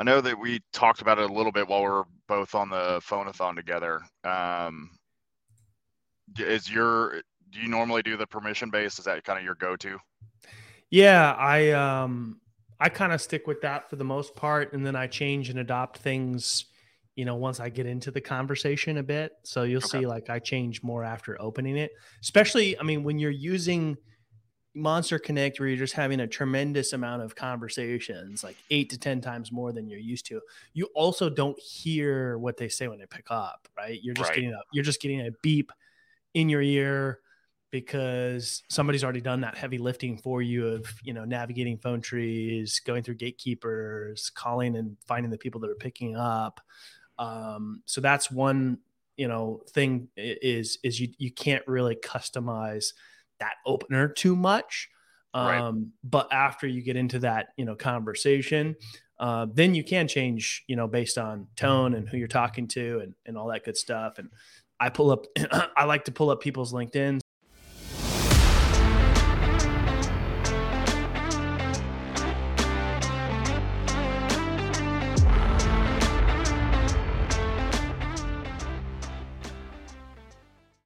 I know that we talked about it a little bit while we are both on the phonathon together. Um, is your do you normally do the permission based? Is that kind of your go to? Yeah, I um I kind of stick with that for the most part, and then I change and adopt things. You know, once I get into the conversation a bit, so you'll okay. see like I change more after opening it. Especially, I mean, when you're using Monster Connect, where you're just having a tremendous amount of conversations, like eight to 10 times more than you're used to, you also don't hear what they say when they pick up, right? You're just right. getting a, you're just getting a beep in your ear because somebody's already done that heavy lifting for you of, you know, navigating phone trees, going through gatekeepers, calling and finding the people that are picking up. Um, so that's one, you know, thing is, is you, you can't really customize that opener too much. Um, right. But after you get into that, you know, conversation, uh, then you can change, you know, based on tone and who you're talking to and, and all that good stuff. And I pull up, I like to pull up people's LinkedIn